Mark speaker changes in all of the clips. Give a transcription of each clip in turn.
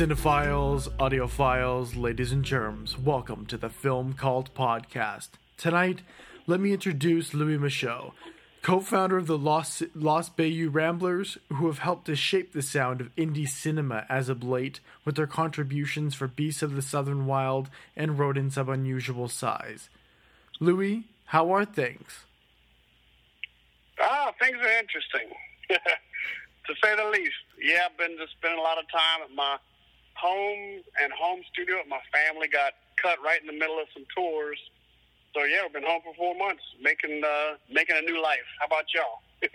Speaker 1: Cinephiles, audiophiles, ladies and germs, welcome to the Film Cult Podcast. Tonight, let me introduce Louis Michot, co founder of the Los, Lost Bayou Ramblers, who have helped to shape the sound of indie cinema as of late with their contributions for Beasts of the Southern Wild and Rodents of Unusual Size. Louis, how are things?
Speaker 2: Ah, things are interesting, to say the least. Yeah, I've been just spending a lot of time at my home and home studio. My family got cut right in the middle of some tours, so yeah, we've been home for four months, making uh, making a new life. How about y'all?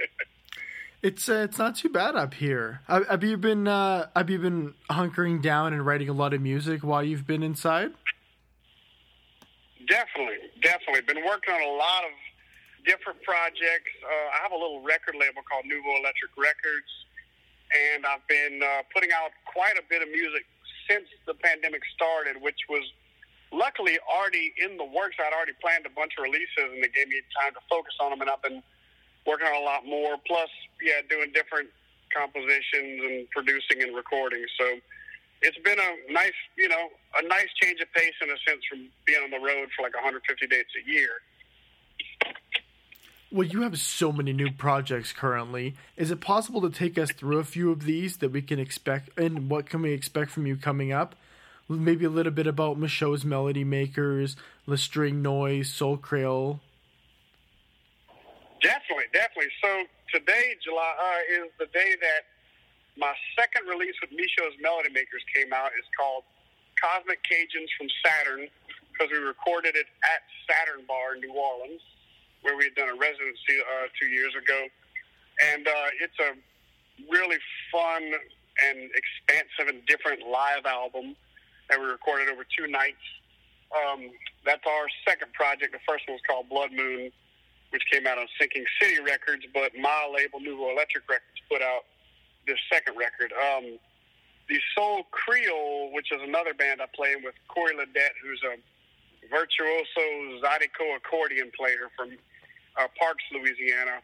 Speaker 1: it's uh, it's not too bad up here. Have, have you been uh, Have you been hunkering down and writing a lot of music while you've been inside?
Speaker 2: Definitely, definitely. Been working on a lot of different projects. Uh, I have a little record label called Nouveau Electric Records, and I've been uh, putting out quite a bit of music since the pandemic started, which was luckily already in the works. I'd already planned a bunch of releases, and it gave me time to focus on them. And I've been working on a lot more. Plus, yeah, doing different compositions and producing and recording. So it's been a nice, you know, a nice change of pace in a sense from being on the road for like 150 dates a year.
Speaker 1: Well, you have so many new projects currently. Is it possible to take us through a few of these that we can expect, and what can we expect from you coming up? Maybe a little bit about Michot's Melody Makers, Le String Noise, Soul Creole.
Speaker 2: Definitely, definitely. So today, July uh, is the day that my second release with Michot's Melody Makers came out. It's called Cosmic Cajuns from Saturn because we recorded it at Saturn Bar in New Orleans, where we had done a residency uh, two years ago. And uh, it's a really fun and expansive and different live album that we recorded over two nights. Um, that's our second project. The first one was called Blood Moon, which came out on Sinking City Records, but my label, Nouveau Electric Records, put out this second record. Um, the Soul Creole, which is another band I play in with Corey Ledet, who's a virtuoso Zydeco accordion player from uh, Parks, Louisiana.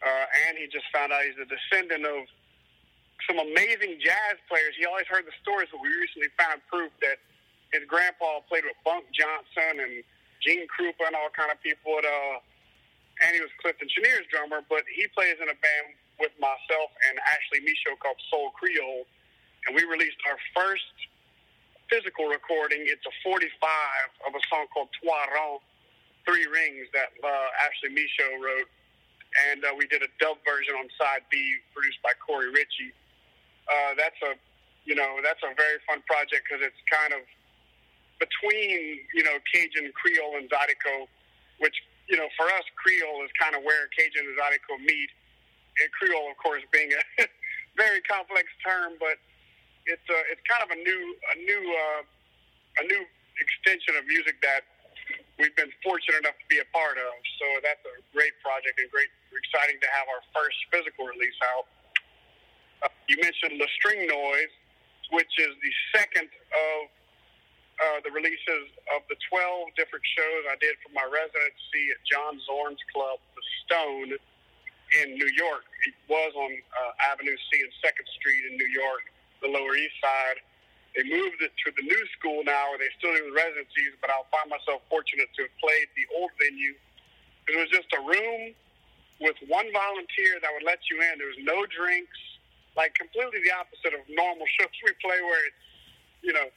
Speaker 2: Uh, and he just found out he's a descendant of some amazing jazz players. He always heard the stories, but we recently found proof that his grandpa played with Bunk Johnson and Gene Krupa and all kind of people. At, uh, and he was Clifton Chenier's drummer, but he plays in a band with myself and Ashlee Michot called Soul Creole, and we released our first physical recording. It's a 45 of a song called Trois Rangs, Three Rings, that uh, Ashlee Michot wrote, and uh, we did a dub version on side B, produced by Korey Richey. Uh, that's a, you know, that's a very fun project because it's kind of between, you know, Cajun, Creole, and Zydeco, which, you know, for us, Creole is kind of where Cajun and Zydeco meet and Creole, of course, being a very complex term, but it's uh, it's kind of a new a new uh, a new extension of music that we've been fortunate enough to be a part of. So that's a great project and great exciting to have our first physical release out. Uh, you mentioned the string noise, which is the second of uh, the releases of the 12 different shows I did for my residency at John Zorn's club, The Stone in New York. It was on uh, Avenue C and Second Street in New York, the Lower East Side. They moved it to the new school now, where they still do the residencies. But I'll find myself fortunate to have played the old venue. It was just a room with one volunteer that would let you in. There was no drinks, like completely the opposite of normal shows we play, where it's you know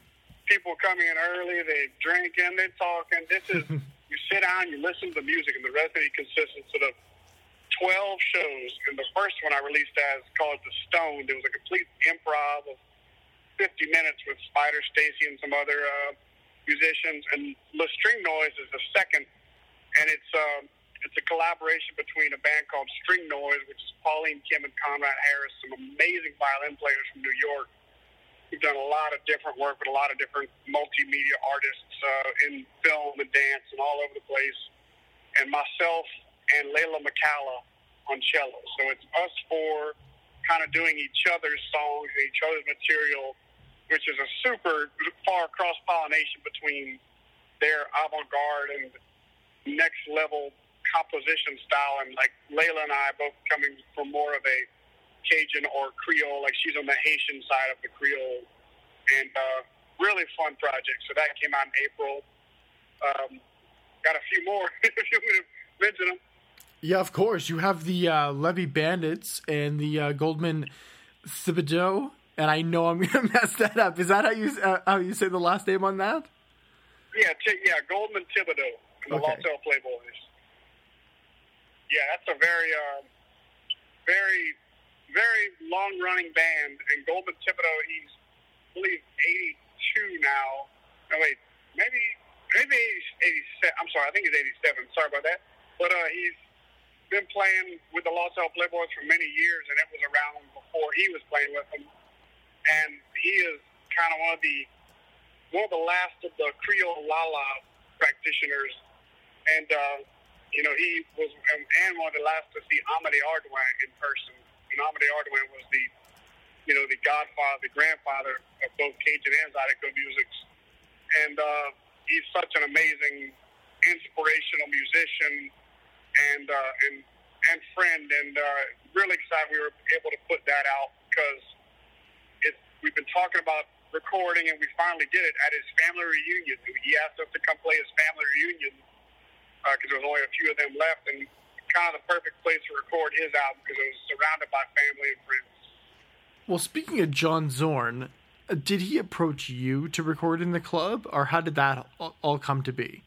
Speaker 2: people coming in early, they drink and they talk, and this is you sit down, you listen to the music, and the residency consists of sort of 12 shows, and the first one I released as called The Stone. It was a complete improv of 50 minutes with Spider Stacy and some other uh, musicians. And Le String Noise is the second, and it's uh, it's a collaboration between a band called String Noise, which is Pauline Kim and Conrad Harris, some amazing violin players from New York. We've done a lot of different work with a lot of different multimedia artists uh, in film and dance and all over the place. And myself and Leyla McCalla on cello. So it's us four kind of doing each other's songs each other's material, which is a super far cross pollination between their avant garde and next level composition style. And like Leyla and I both coming from more of a Cajun or Creole, like she's on the Haitian side of the Creole and uh, really fun project. So that came out in April. Um, got a few more if you want to mention them.
Speaker 1: Yeah, of course. You have the uh, Levee Bandits and the uh, Goldman Thibodeaux, and I know I'm gonna mess that up. Is that how you uh, how you say the last name on that?
Speaker 2: Yeah, t- yeah, Goldman Thibodeaux and the
Speaker 1: Okay.
Speaker 2: Lawtell Playboys. Yeah, that's a very, uh, very, very long running band. And Goldman Thibodeaux, he's I believe 82 now. No, wait, maybe maybe he's 87. I'm sorry, I think he's 87. Sorry about that. But uh, he's been playing with the Lawtell Playboys for many years, and it was around before he was playing with them. And he is kind of one of the one of the last of the Creole Lala practitioners, and uh, you know he was and, and one of the last to see Amédé Ardoin in person. And Amédé Ardoin was the you know the godfather, the grandfather of both Cajun and Zydeco musics, and uh, he's such an amazing, inspirational musician and uh, and and friend, and uh, really excited we were able to put that out because it we've been talking about recording, and we finally did it at his family reunion. He asked us to come play his family reunion because there was only a few of them left, and kind of the perfect place to record his album because it was surrounded by family and friends.
Speaker 1: Well, speaking of John Zorn, uh, did he approach you to record in the club, or how did that all- all come to be?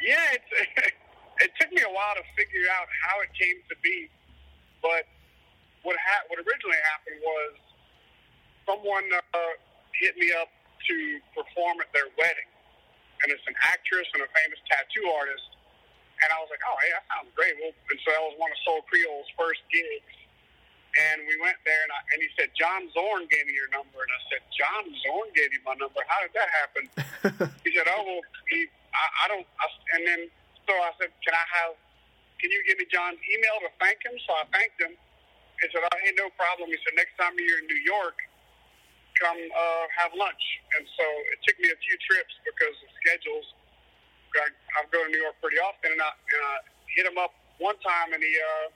Speaker 2: Yeah, it's, it took me a while to figure out how it came to be, but what ha- what originally happened was someone uh, hit me up to perform at their wedding, and it's an actress and a famous tattoo artist, and I was like, oh, hey, that sounds great. Well, and so that was one of Soul Creole's first gigs, and we went there, and, I, and he said, John Zorn gave me your number, and I said, John Zorn gave you my number. How did that happen? he said, "Oh well, he, I, I don't." I, and then so I said, "Can I have? Can you give me John's email to thank him?" So I thanked him. He said, "Oh, hey, no problem." He said, "Next time you're in New York, come uh, have lunch." And so it took me a few trips because of schedules. I, I go to New York pretty often, and I, and I hit him up one time, and he uh,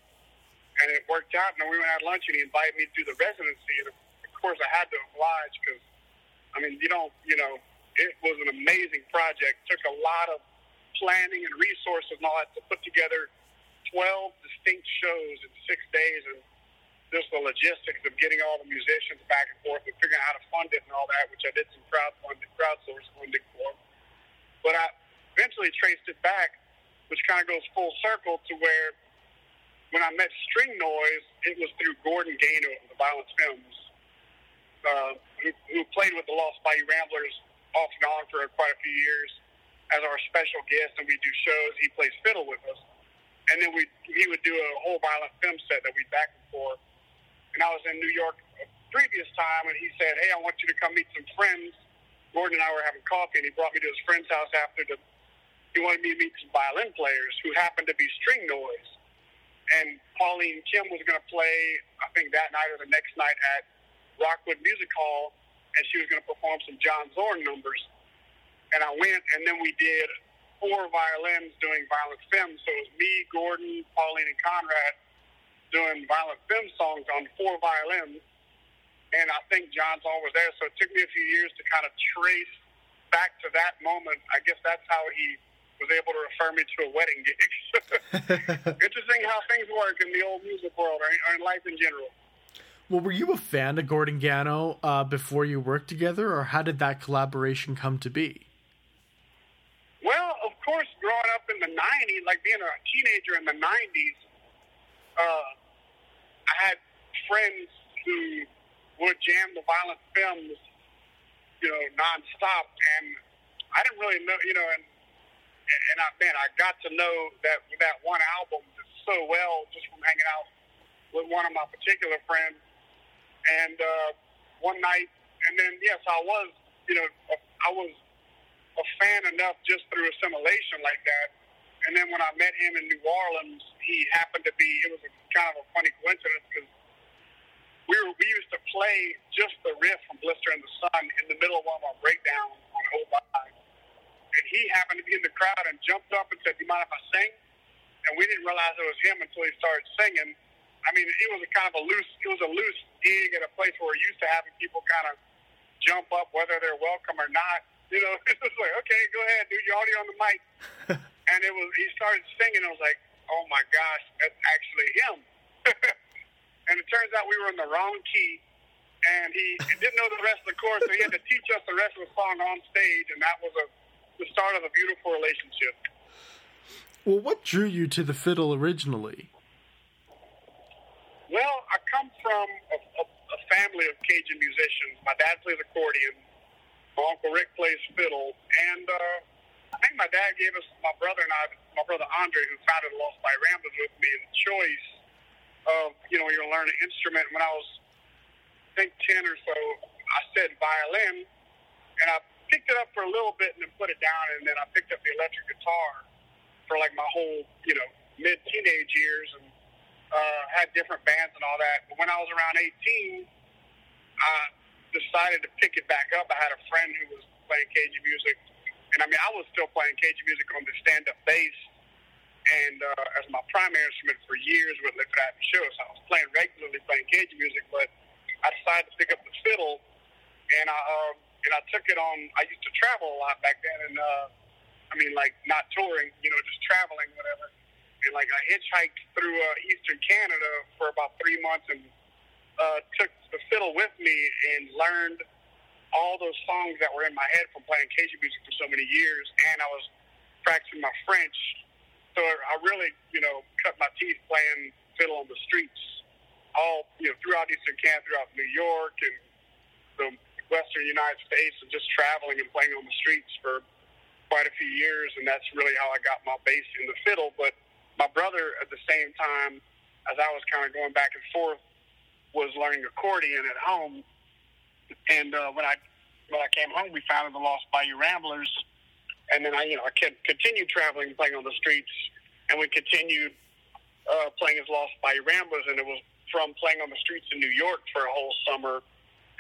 Speaker 2: and it worked out. And we went out lunch, and he invited me to do the residency. And of course, I had to oblige because I mean, you don't, you know, it was an amazing project. Took a lot of planning and resources and all that to put together 12 distinct shows in six days and just the logistics of getting all the musicians back and forth and figuring out how to fund it and all that, which I did some crowdfunding, crowdsource funding for. But I eventually traced it back, which kind of goes full circle to where when I met String Noise, it was through Gordon Gano of the Violent Femmes uh, who, who played with the Lost Bayou Ramblers off and on for quite a few years as our special guest, and we do shows. He plays fiddle with us, and then we he would do a whole Violent Femmes set that we'd back and forth. And I was in New York a previous time, and he said, "Hey, I want you to come meet some friends." Gordon and I were having coffee, and he brought me to his friend's house after the. He wanted me to meet some violin players who happened to be String Noise, and Pauline Kim was going to play. I think that night or the next night at Rockwood Music Hall, and she was going to perform some John Zorn numbers. And I went, and then we did four violins doing Violent Femmes. So it was me, Gordon, Pauline, and Conrad doing Violent Femmes songs on four violins. And I think John's was there. So it took me a few years to kind of trace back to that moment. I guess that's how he was able to refer me to a wedding gig. Interesting how things work in the old music world or in, or in life in general.
Speaker 1: Well, were you a fan of Gordon Gano uh, before you worked together, or how did that collaboration come to be?
Speaker 2: Well, of course, growing up in the '90s, like being a teenager in the '90s, uh, I had friends who would jam the Violent Femmes, you know, nonstop, and I didn't really know, you know, and and I man, I got to know that that one album so well just from hanging out with one of my particular friends, and uh, one night, and then yes, I was, you know, I was a fan enough just through assimilation like that. And then when I met him in New Orleans, he happened to be. It was a, kind of a funny coincidence because we were we used to play just the riff from Blister in the Sun in the middle of one of our breakdowns on Old Bye. And he happened to be in the crowd and jumped up and said, "Do you mind if I sing?" And we didn't realize it was him until he started singing. I mean, it was a kind of a loose. It was a loose gig at a place where we're used to having people kind of jump up whether they're welcome or not. You know, it was like, okay, go ahead, dude, you're already on the mic. and it was he started singing. I was like, oh my gosh, that's actually him. and it turns out we were in the wrong key, and he didn't know the rest of the chorus, so he had to teach us the rest of the song on stage, and that was a the start of a beautiful relationship.
Speaker 1: Well, what drew you to the fiddle originally?
Speaker 2: Well, I come from a, a, a family of Cajun musicians. My dad plays accordion. My uncle Rick plays fiddle, and uh, I think my dad gave us, my brother and I, my brother Andre, who founded Lost Bayou Ramblers with me, the choice of, you know, you're learn an instrument. When I was, I think, 10 or so, I said violin, and I picked it up for a little bit and then put it down, and then I picked up the electric guitar for like my whole, you know, mid teenage years, and uh, had different bands and all that. But when I was around 18, I decided to pick it back up. I had a friend who was playing Cajun music and I mean, I was still playing Cajun music on the stand-up bass, and uh, as my primary instrument for years with Liquid Happy Show. So I was playing regularly, playing Cajun music, but I decided to pick up the fiddle, and I um, and I took it on. I used to travel a lot back then, and uh, I mean, like not touring, you know, just traveling, whatever. And like I hitchhiked through uh, Eastern Canada for about three months, and uh, took the fiddle with me and learned all those songs that were in my head from playing Cajun music for so many years, and I was practicing my French. So I really, you know, cut my teeth playing fiddle on the streets, all you know, throughout Eastern Canada, throughout New York and the Western United States, and just traveling and playing on the streets for quite a few years. And that's really how I got my bass in the fiddle. But my brother, at the same time, as I was kind of going back and forth, was learning accordion at home. And uh, when I when I came home, we founded the Lost Bayou Ramblers, and then I you know I continued traveling, playing on the streets, and we continued uh, playing as Lost Bayou Ramblers, and it was from playing on the streets in New York for a whole summer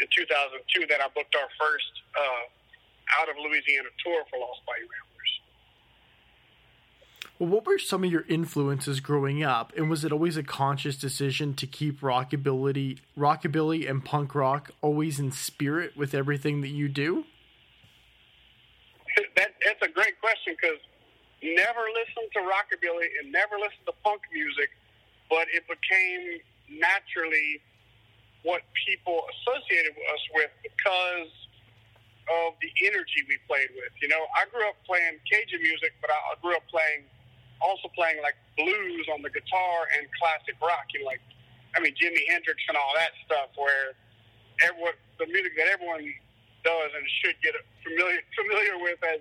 Speaker 2: in 2002 that I booked our first uh, out of Louisiana tour for Lost Bayou Ramblers.
Speaker 1: Well, what were some of your influences growing up, and was it always a conscious decision to keep rockabilly, rockabilly and punk rock always in spirit with everything that you do?
Speaker 2: That, that's a great question because never listened to rockabilly and never listened to punk music, but it became naturally what people associated us with because of the energy we played with. You know, I grew up playing Cajun music, but I grew up playing also playing like blues on the guitar and classic rock. You know, like I mean Jimi Hendrix and all that stuff, where everyone the music that everyone does and should get familiar familiar with as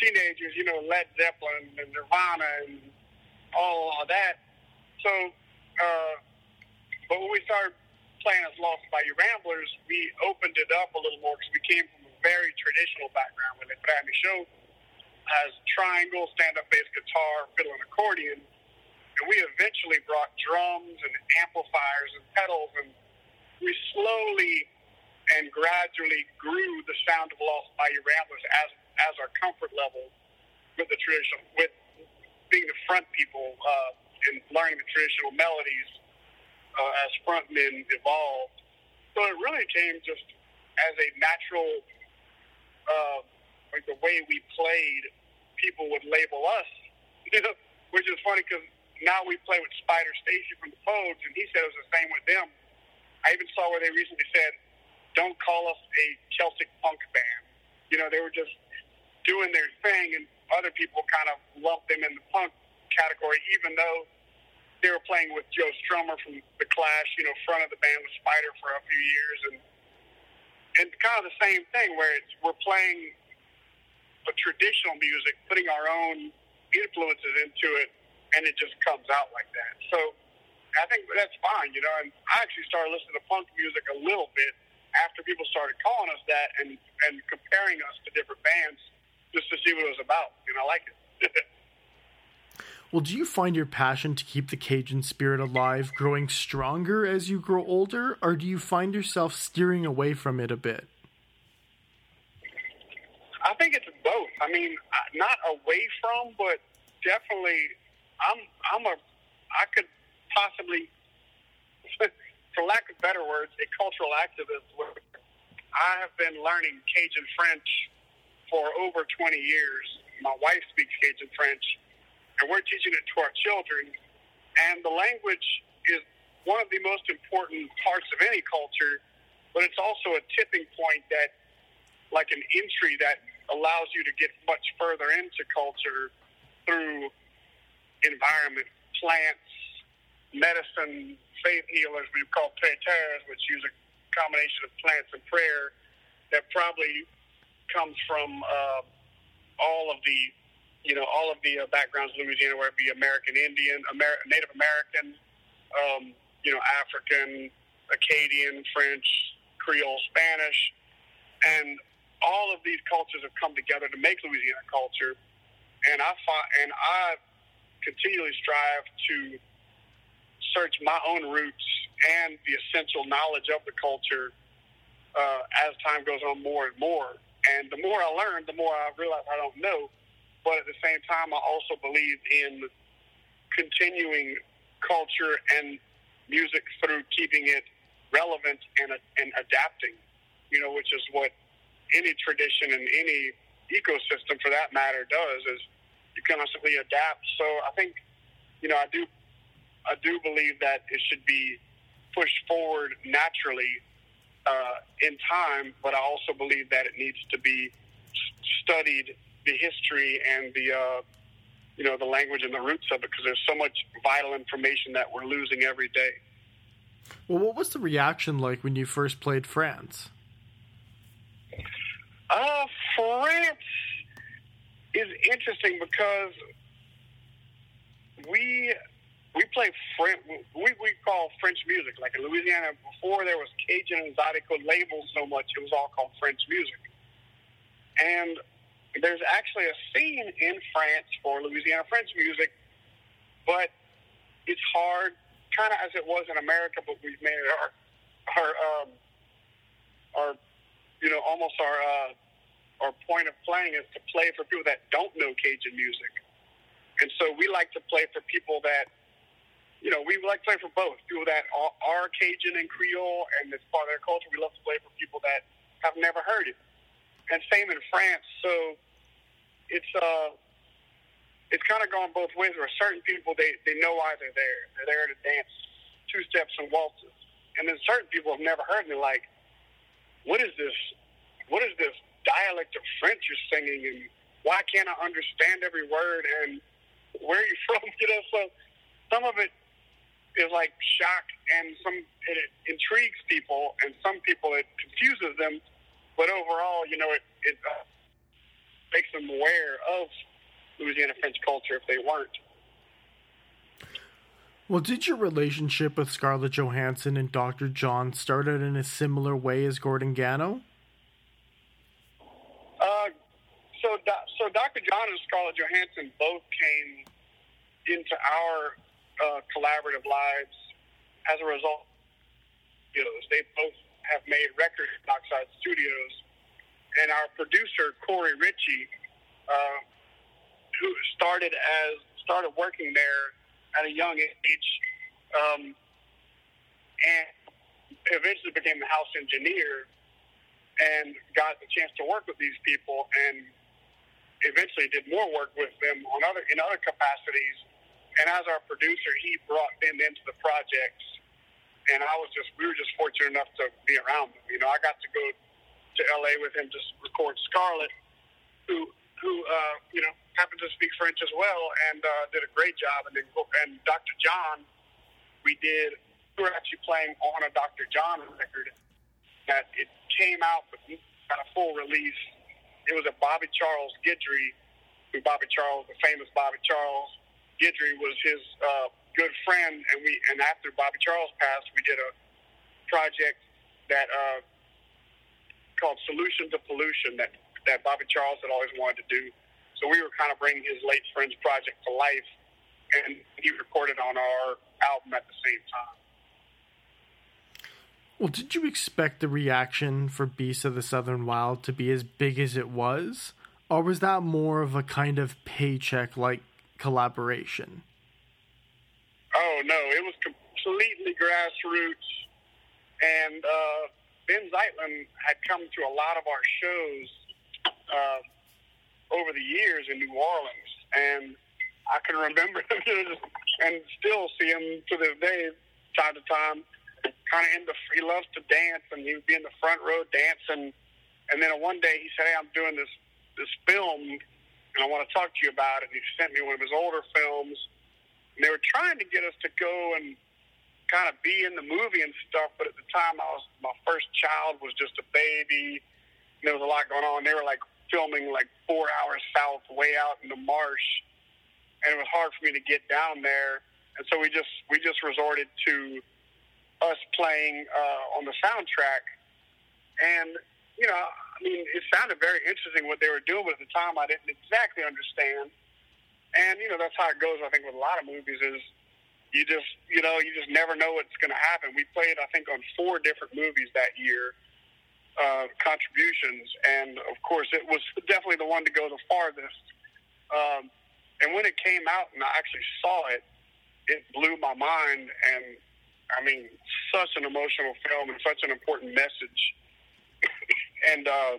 Speaker 2: teenagers. You know, Led Zeppelin and Nirvana and all of that. So, uh, but when we started playing as Lost Bayou Ramblers, we opened it up a little more because we came from a very traditional background with it. But I mean, show has triangle, stand-up bass guitar, fiddle, and accordion. And we eventually brought drums and amplifiers and pedals, and we slowly and gradually grew the sound of Lost Bayou Ramblers as as our comfort level with the traditional, with being the front people uh, and learning the traditional melodies uh, as frontmen evolved. So it really came just as a natural uh, like the way we played, people would label us, which is funny because now we play with Spider Stacy from the Pogues, and he said it was the same with them. I even saw where they recently said, "Don't call us a Celtic punk band." You know, they were just doing their thing, and other people kind of lumped them in the punk category, even though they were playing with Joe Strummer from the Clash. You know, front of the band with Spider for a few years, and and kind of the same thing where it's we're playing a traditional music, putting our own influences into it, and it just comes out like that. So I think that's fine, you know. And I actually started listening to punk music a little bit after people started calling us that and and comparing us to different bands just to see what it was about, and I like it.
Speaker 1: Well, do you find your passion to keep the Cajun spirit alive growing stronger as you grow older, or do you find yourself steering away from it a bit?
Speaker 2: I think it's both. I mean, not away from, but definitely, I'm I'm a I could possibly, for lack of better words, a cultural activist. Where I I have been learning Cajun French for over 20 years. My wife speaks Cajun French, and we're teaching it to our children. And the language is one of the most important parts of any culture, but it's also a tipping point that, like an entry that allows you to get much further into culture through environment, plants, medicine, faith healers, we call traiteurs, which use a combination of plants and prayer that probably comes from uh, all of the, you know, all of the uh, backgrounds in Louisiana, whether it be American Indian, Amer- Native American, um, you know, African, Acadian, French, Creole, Spanish, and all of these cultures have come together to make Louisiana culture. And I find, and I continually strive to search my own roots and the essential knowledge of the culture uh, as time goes on more and more. And the more I learn, the more I realize I don't know. But at the same time, I also believe in continuing culture and music through keeping it relevant and, and adapting, you know, which is what any tradition and any ecosystem for that matter does is you constantly adapt. So I think, you know, I do, I do believe that it should be pushed forward naturally uh, in time, but I also believe that it needs to be studied the history and the uh, you know the language and the roots of it because there's so much vital information that we're losing every day.
Speaker 1: Well, what was the reaction like when you first played France?
Speaker 2: Uh, France is interesting because we we play French. We we call French music. Like in Louisiana, before there was Cajun and Zydeco labels so much, it was all called French music. And there's actually a scene in France for Louisiana French music, but it's hard, kind of as it was in America. But we've made it our our um, our you know almost our uh, our point of playing is to play for people that don't know Cajun music. And so we like to play for people that you know, we like to play for both people that are, are Cajun and Creole, and it's part of their culture. We love to play for people that have never heard it, and same in France. So it's uh, it's kind of gone both ways. There are certain people they they know why they're there. They're there to dance two steps and waltzes, and then certain people have never heard. They're like, "What is this? What is this dialect of French you're singing? And why can't I understand every word? And where are you from? You know, so some of it is like shock, and some it, it intrigues people, and some people it confuses them. But overall, you know, it it uh, makes them aware of Louisiana French culture if they weren't.
Speaker 1: Well, did your relationship with Scarlett Johansson and Dr. John start out in a similar way as Gordon Gano?
Speaker 2: Uh, so, so Dr. John and Scarlett Johansson both came into our uh, collaborative lives as a result. You know, they both have made records at Dockside Studios, and our producer Korey Richey, uh, who started as started working there at a young age, um, and eventually became the house engineer, and got the chance to work with these people, and eventually did more work with them on other in other capacities and as our producer, he brought them into the projects, and I was just we were just fortunate enough to be around them. You know, I got to go to L.A. with him to record Scarlett, who who uh, you know happened to speak French as well and uh, did a great job. And then and Dr. John, we did we were actually playing on a Dr. John record that it came out but got a full release. It was a Bobby Charles Guidry, who Bobby Charles, the famous Bobby Charles Guidry was his uh, good friend, and we and after Bobby Charles passed, we did a project that uh, called Solution to Pollution that that Bobby Charles had always wanted to do. So we were kind of bringing his late friend's project to life, and he recorded on our album at the same time.
Speaker 1: Well, did you expect the reaction for Beasts of the Southern Wild to be as big as it was? Or was that more of a kind of paycheck like collaboration?
Speaker 2: Oh no, it was completely grassroots, and uh, Benh Zeitlin had come to a lot of our shows uh, over the years in New Orleans, and I can remember him and still see him to this day, time to time. Kind of in the he loves to dance, and he would be in the front row dancing. And then one day he said, "Hey, I'm doing this this film, and I want to talk to you about it." And he sent me one of his older films. And they were trying to get us to go and kind of be in the movie and stuff. But at the time, I was my first child was just a baby. There was a lot going on. They were like filming like four hours south, way out in the marsh, and it was hard for me to get down there. And so we just we just resorted to us playing uh, on the soundtrack. And you know, I mean, it sounded very interesting what they were doing, but at the time I didn't exactly understand. And you know, that's how it goes. I think with a lot of movies is you just you know you just never know what's going to happen. We played I think on four different movies that year, uh, contributions, and of course it was definitely the one to go the farthest. Um, and when it came out and I actually saw it, it blew my mind. And I mean, such an emotional film and such an important message. and uh,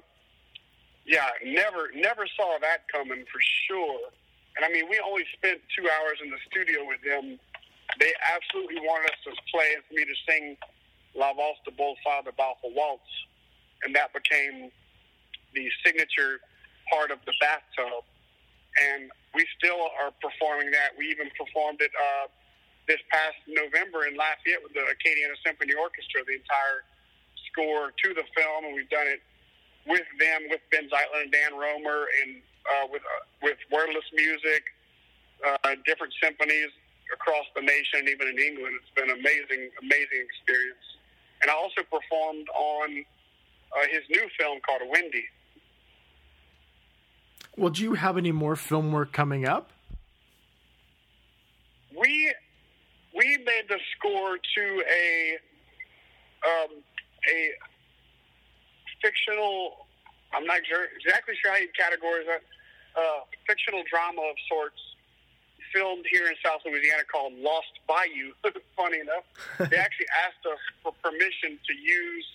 Speaker 2: yeah, never never saw that coming for sure. And I mean, we only spent two hours in the studio with them they absolutely wanted us to play and for me to sing La Valse de Beau Father Balfour Waltz, and that became the signature part of the bathtub. And we still are performing that. We even performed it uh, this past November in Lafayette with the Acadiana Symphony Orchestra, the entire score to the film, and we've done it with them, with Benh Zeitlin and Dan Romer, and uh, with uh, with wordless music, uh, different symphonies across the nation, even in England. It's been an amazing, amazing experience. And I also performed on uh, his new film called Wendy.
Speaker 1: Well, do you have any more film work coming up?
Speaker 2: We we made the score to a um, a fictional. I'm not sure, exactly sure how you categorize that. Uh, fictional drama of sorts filmed here in South Louisiana called Lost Bayou. Funny enough, they actually asked us for permission to use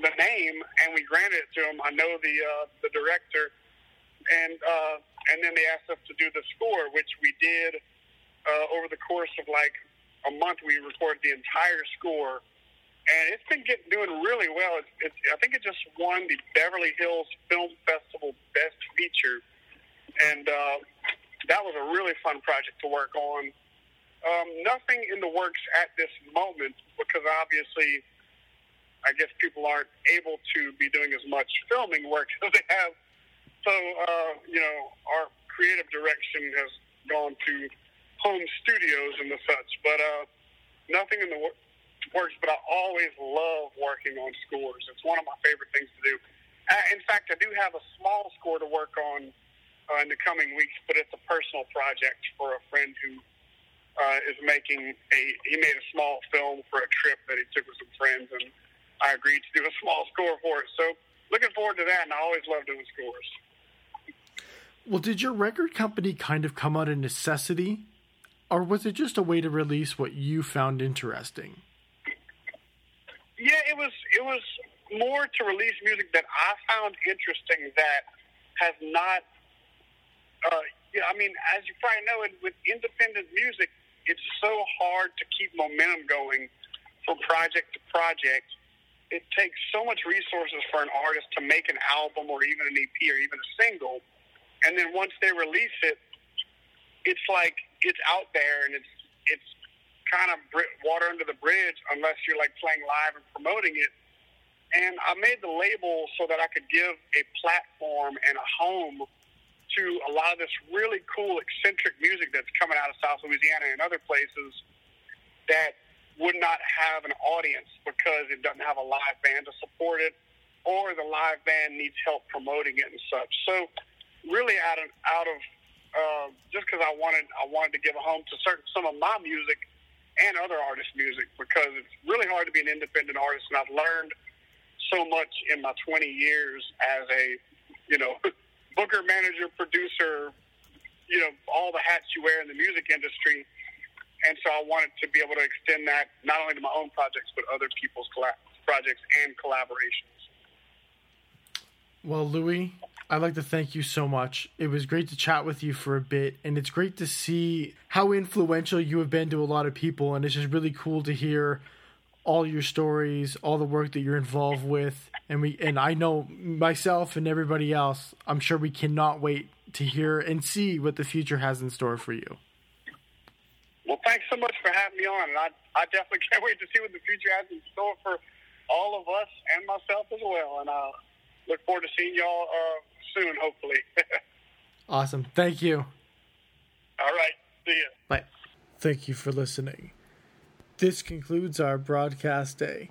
Speaker 2: the name, and we granted it to them. I know the uh, the director, and uh, and then they asked us to do the score, which we did uh, over the course of like a month. We recorded the entire score, and it's been getting doing really well. It's, it's, I think it just won the Beverly Hills Film Festival Best Feature, and uh, that was a really fun project to work on. Um, nothing in the works at this moment because obviously, I guess people aren't able to be doing as much filming work as they have. So, uh, you know, our creative direction has gone to home studios and the such, but uh, nothing in the wor- works. But I always love working on scores. It's one of my favorite things to do. Uh, in fact, I do have a small score to work on uh, in the coming weeks, but it's a personal project for a friend who uh, is making a. He made a small film for a trip that he took with some friends, and I agreed to do a small score for it. So looking forward to that, and I always love doing scores.
Speaker 1: Well, did your record company kind of come out of necessity, or was it just a way to release what you found interesting?
Speaker 2: Yeah, it was. It was more to release music that I found interesting that has not uh, yeah, I mean, as you probably know, with independent music, it's so hard to keep momentum going from project to project. It takes so much resources for an artist to make an album or even an EP or even a single, and then once they release it, it's like it's out there and it's it's kind of water under the bridge unless you're like playing live and promoting it. And I made the label so that I could give a platform and a home to a lot of this really cool eccentric music that's coming out of South Louisiana and other places that would not have an audience because it doesn't have a live band to support it or the live band needs help promoting it and such. So really out of out of uh, just because I wanted I wanted to give a home to certain some of my music and other artists' music because it's really hard to be an independent artist and I've learned so much in my 20 years as a you know booker, manager, producer, you know, all the hats you wear in the music industry. And so I wanted to be able to extend that not only to my own projects, but other people's collabs. projects and collaborations.
Speaker 1: Well, Louis, I'd like to thank you so much. It was great to chat with you for a bit, and it's great to see how influential you have been to a lot of people, and it's just really cool to hear all your stories, all the work that you're involved with, and we and I know myself and everybody else. I'm sure we cannot wait to hear and see what the future has in store for you.
Speaker 2: Well, thanks so much for having me on, and I I definitely can't wait to see what the future has in store for all of us and myself as well. And I look forward to seeing y'all uh, soon, hopefully.
Speaker 1: awesome. Thank you.
Speaker 2: All right. See you.
Speaker 1: Bye. Thank you for listening. This concludes our broadcast day.